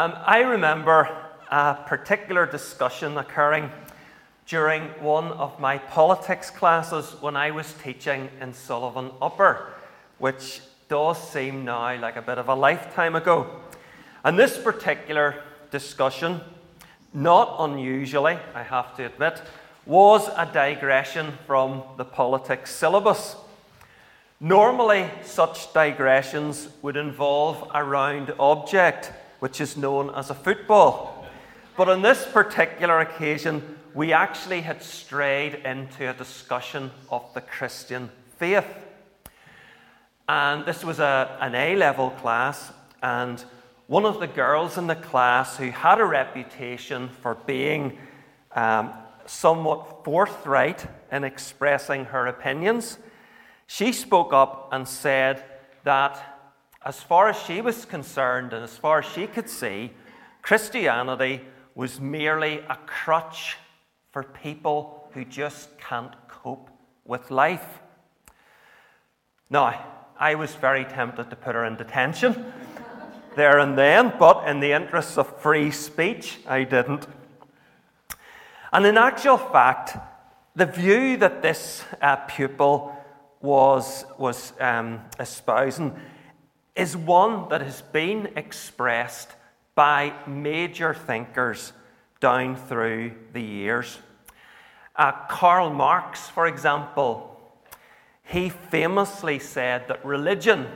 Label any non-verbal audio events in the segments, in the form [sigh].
Um, I remember a particular discussion occurring during one of my politics classes when I was teaching in Sullivan Upper, which does seem now like a bit of a lifetime ago. And this particular discussion, not unusually, I have to admit, was a digression from the politics syllabus. Normally, such digressions would involve a round object, which is known as a football. But on this particular occasion, we actually had strayed into a discussion of the Christian faith. And this was a, an A level class, and one of the girls in the class who had a reputation for being um, somewhat forthright in expressing her opinions, she spoke up and said that as far as she was concerned and as far as she could see, Christianity was merely a crutch for people who just can't cope with life. Now, I was very tempted to put her in detention [laughs] there and then, but in the interests of free speech, I didn't. And in actual fact, the view that this uh, pupil was, was um, espousing is one that has been expressed by major thinkers down through the years. Uh, Karl Marx, for example, he famously said that religion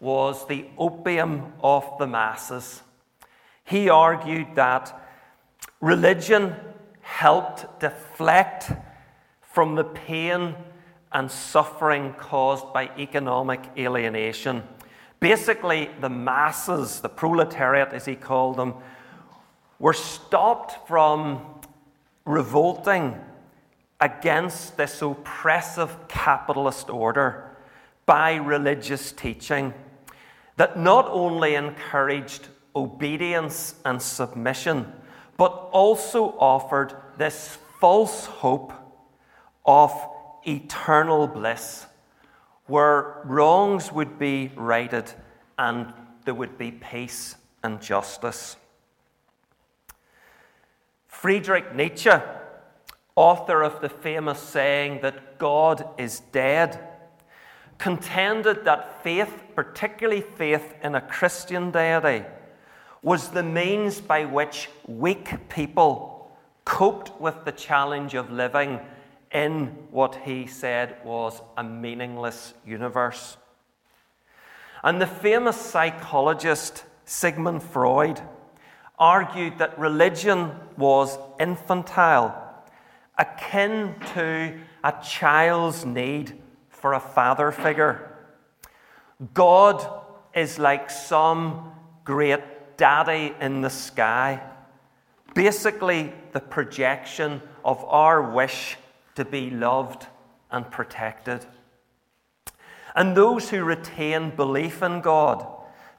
was the opium of the masses. He argued that religion helped deflect from the pain and suffering caused by economic alienation. Basically, the masses, the proletariat as he called them, were stopped from revolting against this oppressive capitalist order by religious teaching that not only encouraged obedience and submission, but also offered this false hope of eternal bliss, where wrongs would be righted and there would be peace and justice. Friedrich Nietzsche, author of the famous saying that God is dead, contended that faith, particularly faith in a Christian deity, was the means by which weak people coped with the challenge of living in what he said was a meaningless universe. And the famous psychologist Sigmund Freud argued that religion was infantile, akin to a child's need for a father figure. God is like some great daddy in the sky, basically, the projection of our wish to be loved and protected. And those who retain belief in God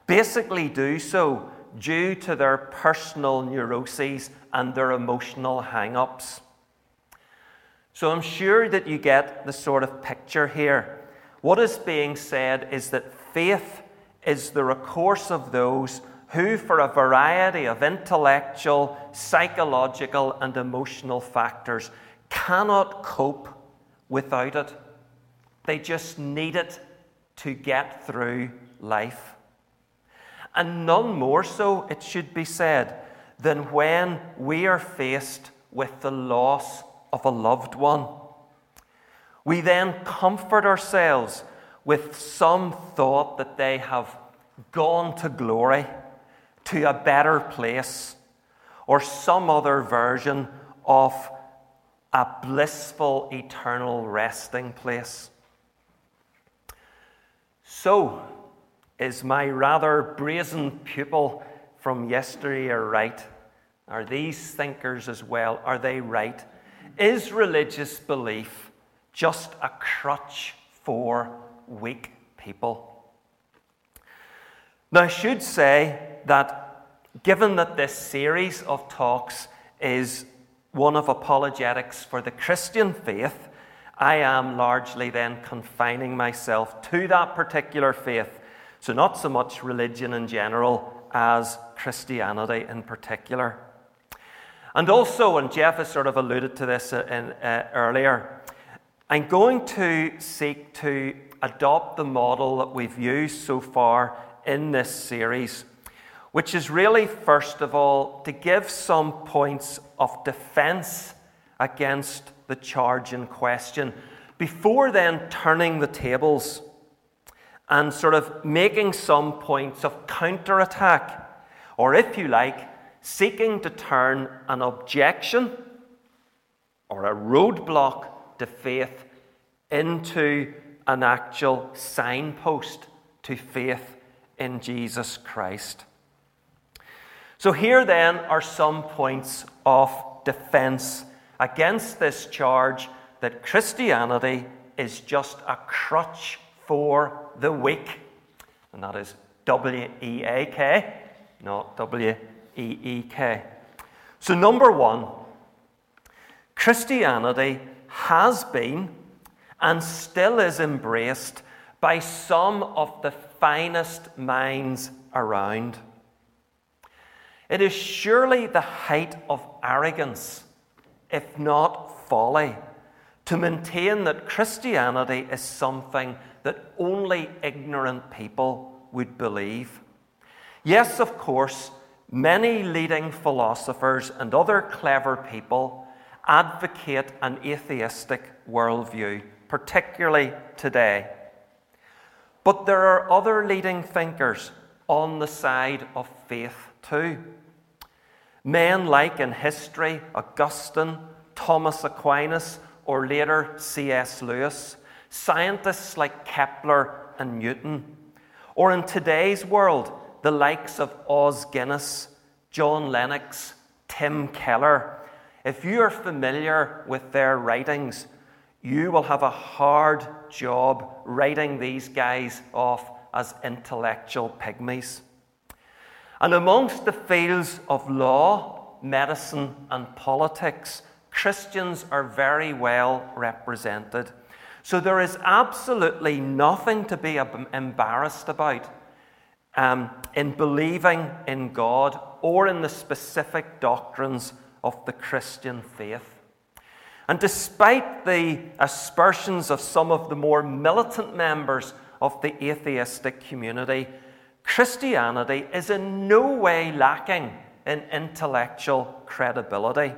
basically do so due to their personal neuroses and their emotional hang ups. So I'm sure that you get the sort of picture here. What is being said is that faith is the recourse of those who, for a variety of intellectual, psychological, and emotional factors, cannot cope without it. They just need it to get through life. And none more so, it should be said, than when we are faced with the loss of a loved one. We then comfort ourselves with some thought that they have gone to glory, to a better place, or some other version of a blissful eternal resting place. So, is my rather brazen pupil from yesteryear right? Are these thinkers as well? Are they right? Is religious belief just a crutch for weak people? Now, I should say that given that this series of talks is one of apologetics for the Christian faith, I am largely then confining myself to that particular faith. So, not so much religion in general as Christianity in particular. And also, and Jeff has sort of alluded to this in, uh, earlier, I'm going to seek to adopt the model that we've used so far in this series, which is really, first of all, to give some points of defense against the charge in question before then turning the tables and sort of making some points of counterattack, or if you like, seeking to turn an objection or a roadblock to faith into an actual signpost to faith in Jesus Christ. So, here then are some points of defense against this charge that Christianity is just a crutch for the weak. And that is W E A K, not W E E K. So, number one, Christianity has been and still is embraced by some of the finest minds around. It is surely the height of arrogance, if not folly, to maintain that Christianity is something that only ignorant people would believe. Yes, of course, many leading philosophers and other clever people advocate an atheistic worldview, particularly today. But there are other leading thinkers on the side of faith too. Men like in history Augustine, Thomas Aquinas, or later C.S. Lewis scientists like Kepler and Newton, or in today's world, the likes of Os Guinness, John Lennox, Tim Keller. If you are familiar with their writings, you will have a hard job writing these guys off as intellectual pygmies. And amongst the fields of law, medicine, and politics, Christians are very well represented. So there is absolutely nothing to be embarrassed about um, in believing in God or in the specific doctrines of the Christian faith. And despite the aspersions of some of the more militant members of the atheistic community, Christianity is in no way lacking in intellectual credibility.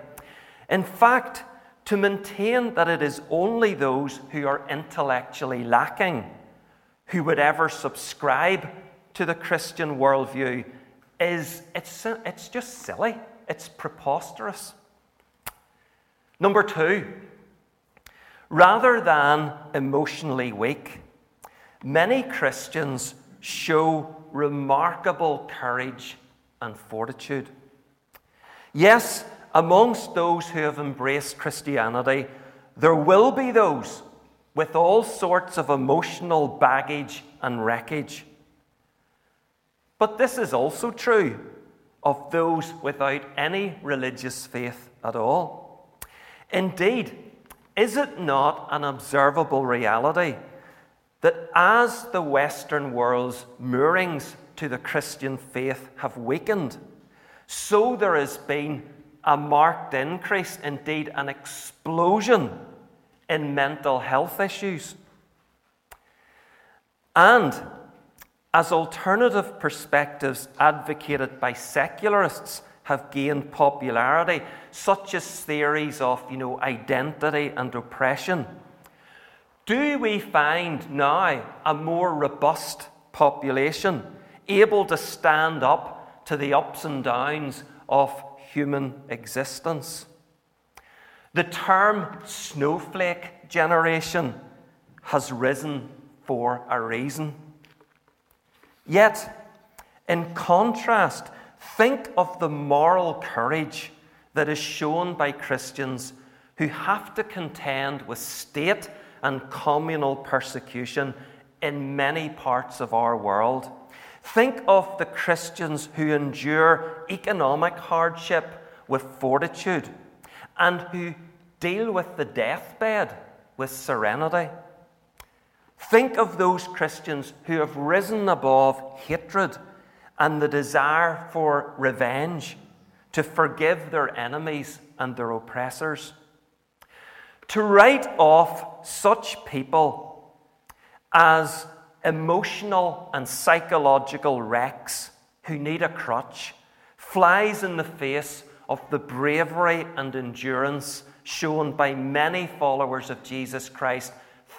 In fact, to maintain that it is only those who are intellectually lacking who would ever subscribe to the Christian worldview is it's, it's just silly. It's preposterous. Number two, rather than emotionally weak, many Christians show remarkable courage and fortitude. Yes, amongst those who have embraced Christianity, there will be those with all sorts of emotional baggage and wreckage. But this is also true of those without any religious faith at all. Indeed, is it not an observable reality that as the Western world's moorings to the Christian faith have weakened, so there has been a marked increase, indeed, an explosion in mental health issues. And as alternative perspectives advocated by secularists have gained popularity, such as theories of you know, identity and oppression, do we find now a more robust population able to stand up to the ups and downs of human existence. The term snowflake generation has risen for a reason. Yet, in contrast, think of the moral courage that is shown by Christians who have to contend with state and communal persecution in many parts of our world. Think of the Christians who endure economic hardship with fortitude and who deal with the deathbed with serenity. Think of those Christians who have risen above hatred and the desire for revenge, to forgive their enemies and their oppressors. To write off such people as emotional and psychological wrecks who need a crutch flies in the face of the bravery and endurance shown by many followers of Jesus Christ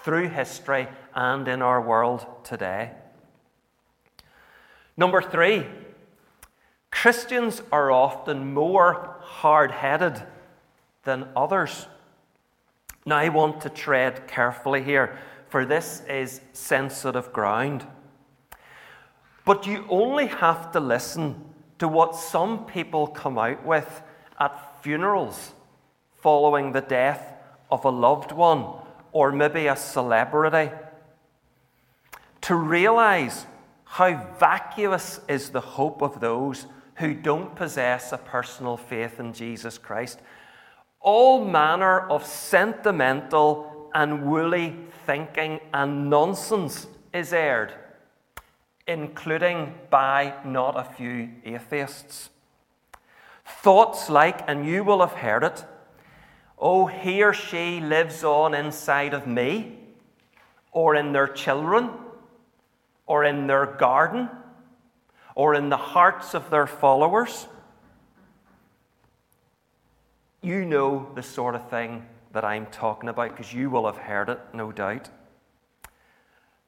through history and in our world today. Number three, Christians are often more hard headed than others. Now, I want to tread carefully here, for this is sensitive ground. But you only have to listen to what some people come out with at funerals following the death of a loved one or maybe a celebrity to realize how vacuous is the hope of those who don't possess a personal faith in Jesus Christ. All manner of sentimental and woolly thinking and nonsense is aired, including by not a few atheists. Thoughts like, and you will have heard it, oh, he or she lives on inside of me, or in their children or in their garden or in the hearts of their followers. You know the sort of thing that I'm talking about because you will have heard it, no doubt.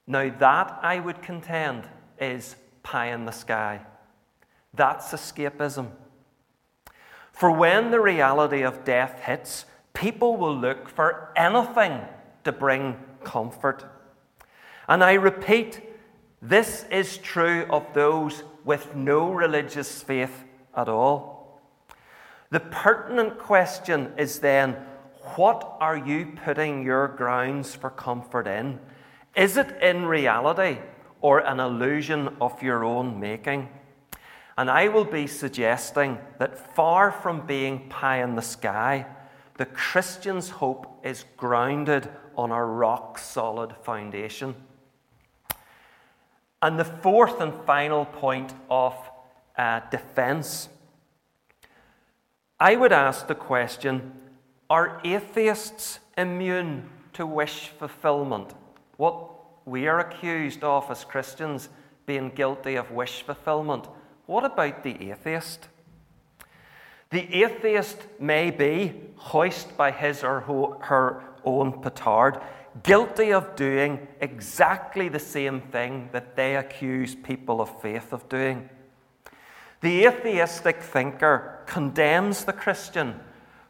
Now, that I would contend is pie in the sky. That's escapism. For when the reality of death hits, people will look for anything to bring comfort. And I repeat, this is true of those with no religious faith at all. The pertinent question is then what are you putting your grounds for comfort in? Is it in reality or an illusion of your own making? And I will be suggesting that far from being pie in the sky, the Christian's hope is grounded on a rock solid foundation. And the fourth and final point of uh, defense I would ask the question Are atheists immune to wish fulfillment? What we are accused of as Christians being guilty of wish fulfillment. What about the atheist? The atheist may be, hoist by his or her own petard, guilty of doing exactly the same thing that they accuse people of faith of doing. The atheistic thinker condemns the Christian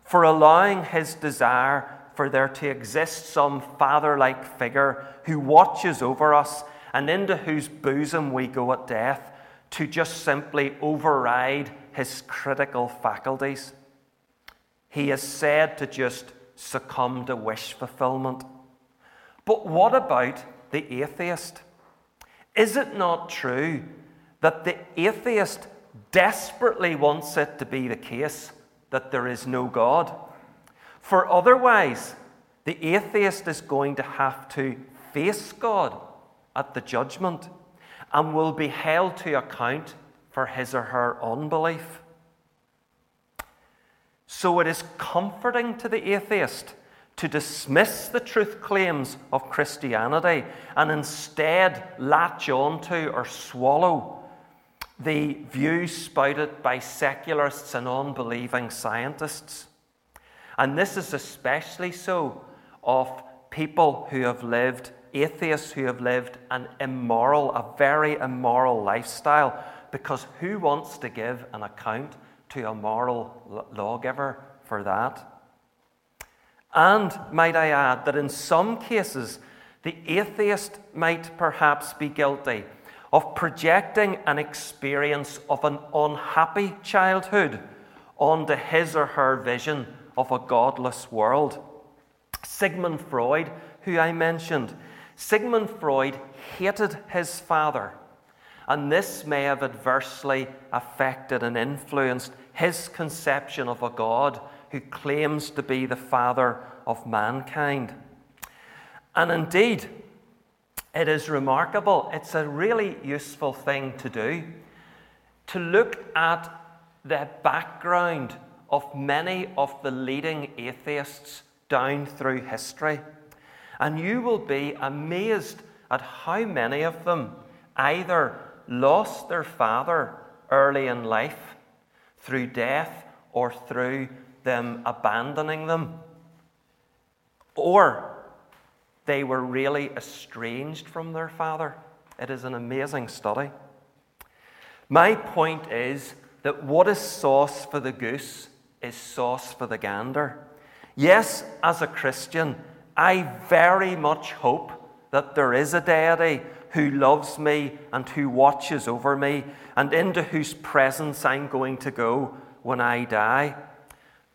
for allowing his desire for there to exist some father like figure who watches over us and into whose bosom we go at death to just simply override his critical faculties. He is said to just succumb to wish fulfillment. But what about the atheist? Is it not true that the atheist desperately wants it to be the case that there is no God? For otherwise, the atheist is going to have to face God at the judgment and will be held to account for his or her unbelief. So it is comforting to the atheist to dismiss the truth claims of Christianity and instead latch onto or swallow the views spouted by secularists and unbelieving scientists. And this is especially so of people who have lived, atheists who have lived an immoral, a very immoral lifestyle, because who wants to give an account to a moral lawgiver for that? And might I add that in some cases, the atheist might perhaps be guilty of projecting an experience of an unhappy childhood onto his or her vision of a godless world. Sigmund Freud, who I mentioned, Sigmund Freud hated his father, and this may have adversely affected and influenced his conception of a God who claims to be the Father of mankind. And indeed, it is remarkable. It's a really useful thing to do to look at the background of many of the leading atheists down through history. And you will be amazed at how many of them either lost their father early in life through death or through them abandoning them, or they were really estranged from their father. It is an amazing study. My point is that what is sauce for the goose is sauce for the gander. Yes, as a Christian, I very much hope that there is a deity who loves me and who watches over me and into whose presence I'm going to go when I die.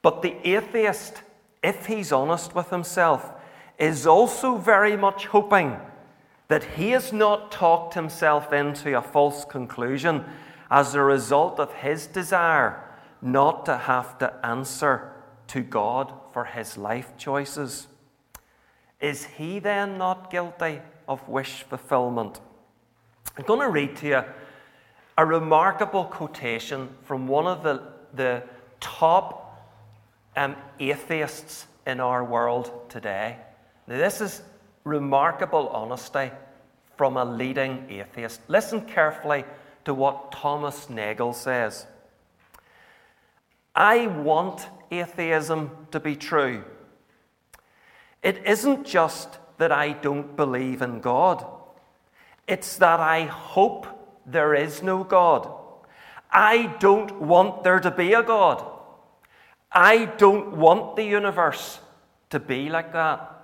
But the atheist, if he's honest with himself, is also very much hoping that he has not talked himself into a false conclusion as a result of his desire not to have to answer to God for his life choices. Is he then not guilty of wish fulfillment? I'm going to read to you a remarkable quotation from one of the, the top um, atheists in our world today. Now, this is remarkable honesty from a leading atheist. Listen carefully to what Thomas Nagel says. I want atheism to be true. It isn't just that I don't believe in God, it's that I hope there is no God. I don't want there to be a God. I don't want the universe to be like that.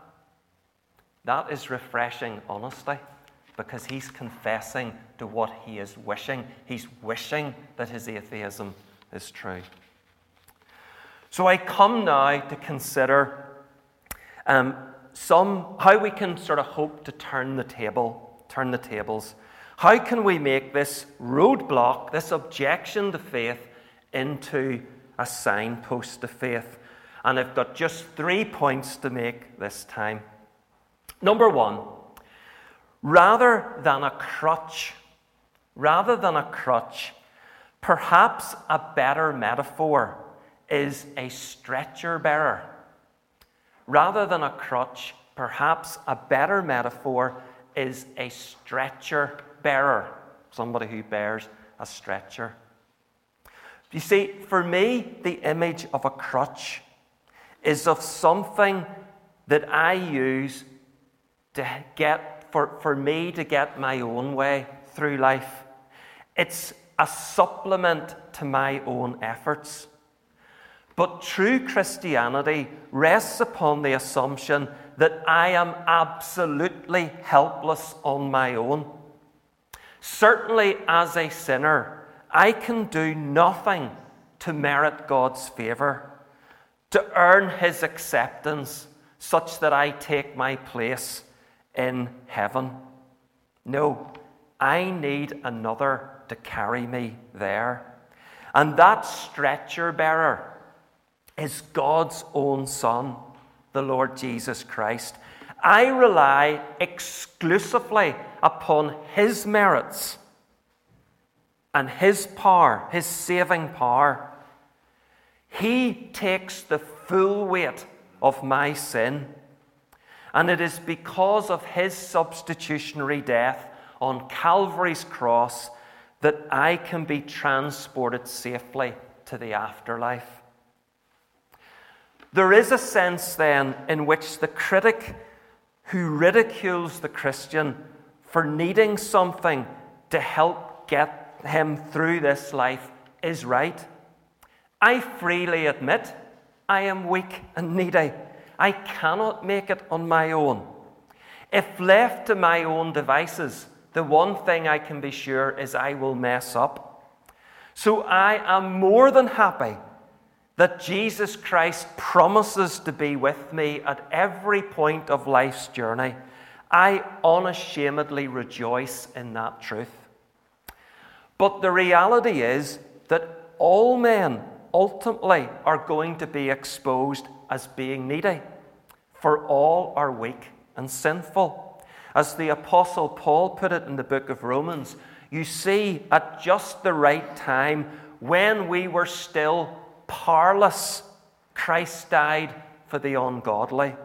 That is refreshing honesty because he's confessing to what he is wishing. He's wishing that his atheism is true. So I come now to consider um, some how we can sort of hope to turn the table, turn the tables. How can we make this roadblock, this objection to faith, into a signpost of faith. And I've got just three points to make this time. Number one, rather than a crutch, rather than a crutch, perhaps a better metaphor is a stretcher bearer. Rather than a crutch, perhaps a better metaphor is a stretcher bearer, somebody who bears a stretcher. You see, for me, the image of a crutch is of something that I use to get, for, for me to get my own way through life. It's a supplement to my own efforts. But true Christianity rests upon the assumption that I am absolutely helpless on my own. Certainly, as a sinner, I can do nothing to merit God's favor, to earn His acceptance, such that I take my place in heaven. No, I need another to carry me there. And that stretcher bearer is God's own Son, the Lord Jesus Christ. I rely exclusively upon His merits and His power, His saving power. He takes the full weight of my sin. And it is because of His substitutionary death on Calvary's cross that I can be transported safely to the afterlife. There is a sense then in which the critic who ridicules the Christian for needing something to help get him through this life is right. I freely admit I am weak and needy. I cannot make it on my own. If left to my own devices, the one thing I can be sure is I will mess up. So I am more than happy that Jesus Christ promises to be with me at every point of life's journey. I unashamedly rejoice in that truth. But the reality is that all men ultimately are going to be exposed as being needy, for all are weak and sinful. As the Apostle Paul put it in the book of Romans, You see, at just the right time, when we were still powerless, Christ died for the ungodly.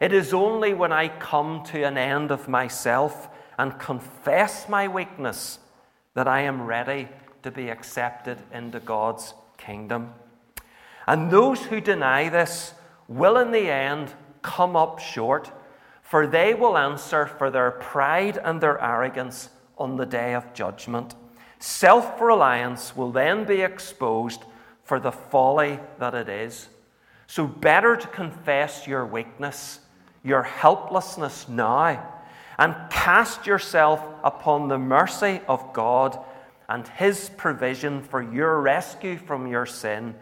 It is only when I come to an end of myself and confess my weakness that I am ready to be accepted into God's kingdom. And those who deny this will in the end come up short, for they will answer for their pride and their arrogance on the day of judgment. Self reliance will then be exposed for the folly that it is. So, better to confess your weakness, your helplessness now, and cast yourself upon the mercy of God and His provision for your rescue from your sin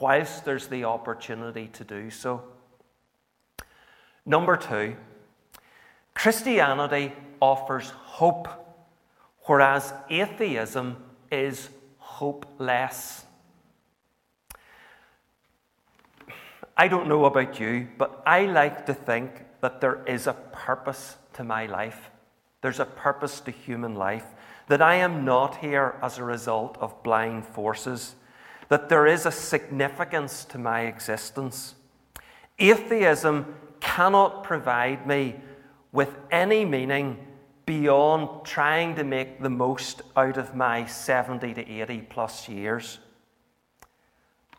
whilst there's the opportunity to do so. Number two, Christianity offers hope, whereas atheism is hopeless. I don't know about you, but I like to think that there is a purpose to my life. There's a purpose to human life. That I am not here as a result of blind forces. That there is a significance to my existence. Atheism cannot provide me with any meaning beyond trying to make the most out of my 70 to 80 plus years.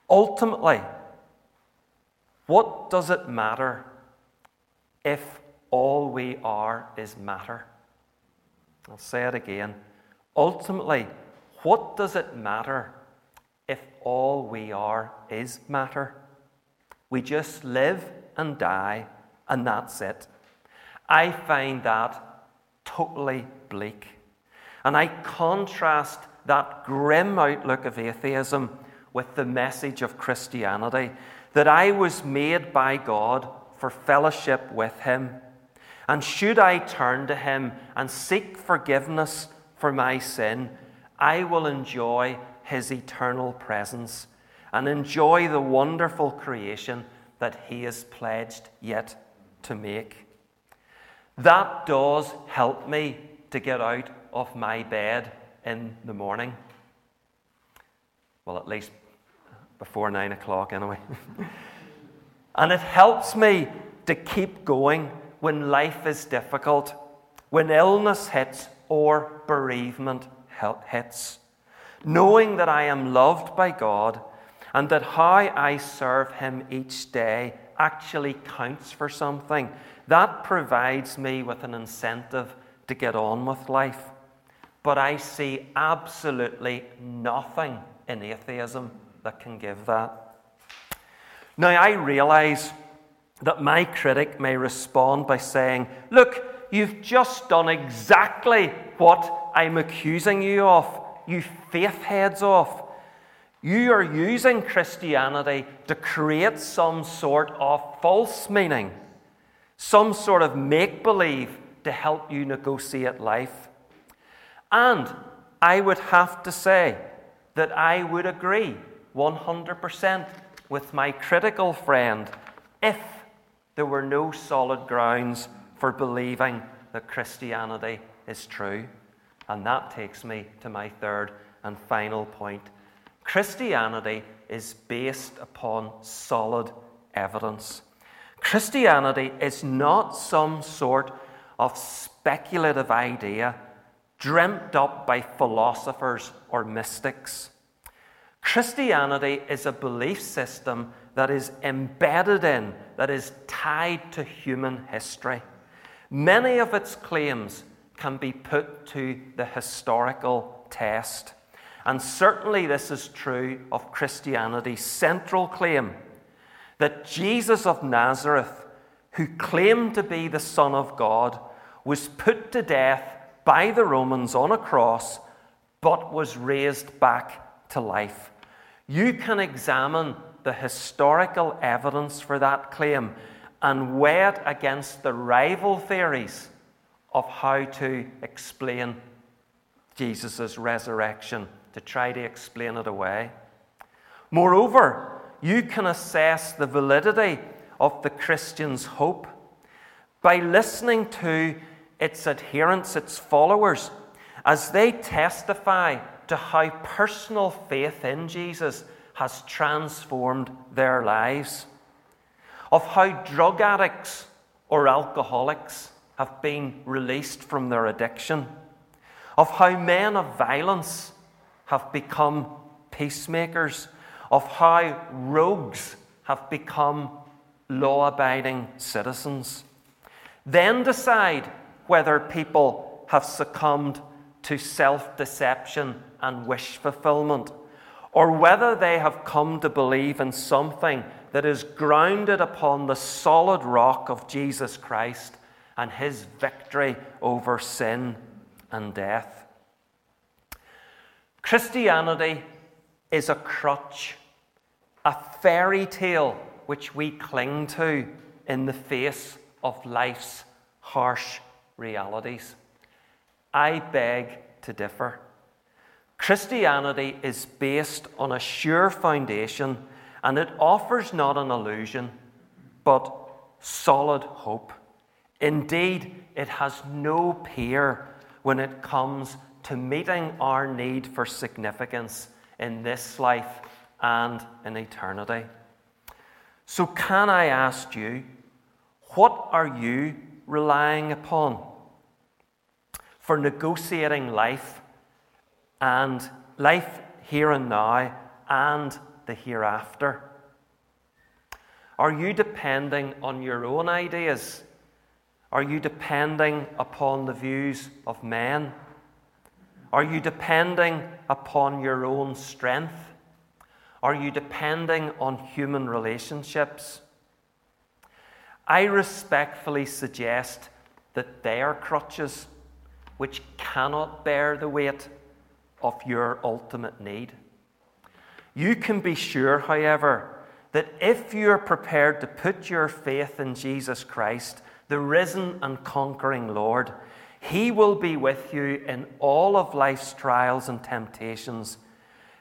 Ultimately, what does it matter if all we are is matter? I'll say it again. Ultimately, what does it matter if all we are is matter? We just live and die, and that's it. I find that totally bleak. And I contrast that grim outlook of atheism with the message of Christianity that I was made by God for fellowship with Him. And should I turn to Him and seek forgiveness for my sin, I will enjoy His eternal presence and enjoy the wonderful creation that He has pledged yet to make. That does help me to get out of my bed in the morning. Well, at least before nine o'clock anyway. [laughs] and it helps me to keep going when life is difficult, when illness hits or bereavement hits. Knowing that I am loved by God and that how I serve Him each day actually counts for something, that provides me with an incentive to get on with life. But I see absolutely nothing in atheism that can give that. Now, I realize that my critic may respond by saying, Look, you've just done exactly what I'm accusing you of, you faith heads of. You are using Christianity to create some sort of false meaning, some sort of make believe to help you negotiate life. And I would have to say that I would agree 100% with my critical friend if there were no solid grounds for believing that Christianity is true. And that takes me to my third and final point. Christianity is based upon solid evidence. Christianity is not some sort of speculative idea dreamt up by philosophers or mystics. Christianity is a belief system that is embedded in, that is tied to human history. Many of its claims can be put to the historical test. And certainly, this is true of Christianity's central claim that Jesus of Nazareth, who claimed to be the Son of God, was put to death by the Romans on a cross, but was raised back to life. You can examine the historical evidence for that claim and weigh it against the rival theories of how to explain Jesus' resurrection, to try to explain it away. Moreover, you can assess the validity of the Christian's hope by listening to its adherents, its followers, as they testify to how personal faith in Jesus has transformed their lives, of how drug addicts or alcoholics have been released from their addiction, of how men of violence have become peacemakers, of how rogues have become law abiding citizens. Then decide whether people have succumbed to self deception and wish fulfillment, or whether they have come to believe in something that is grounded upon the solid rock of Jesus Christ and his victory over sin and death. Christianity is a crutch, a fairy tale which we cling to in the face of life's harsh realities. I beg to differ. Christianity is based on a sure foundation and it offers not an illusion, but solid hope. Indeed, it has no peer when it comes to meeting our need for significance in this life and in eternity. So, can I ask you, what are you relying upon for negotiating life and life here and now and the hereafter? Are you depending on your own ideas? Are you depending upon the views of men? Are you depending upon your own strength? Are you depending on human relationships? I respectfully suggest that they are crutches which cannot bear the weight of your ultimate need. You can be sure, however, that if you are prepared to put your faith in Jesus Christ, the risen and conquering Lord, He will be with you in all of life's trials and temptations,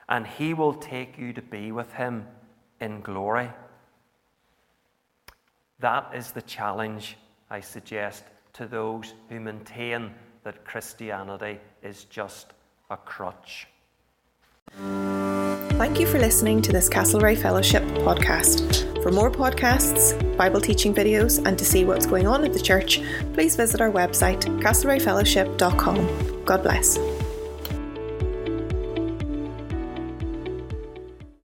and He will take you to be with Him in glory. That is the challenge I suggest to those who maintain that Christianity is just a crutch. Thank you for listening to this Castlereagh Fellowship podcast. For more podcasts, Bible teaching videos, and to see what's going on at the church, please visit our website, castlereaghfellowship.com. God bless.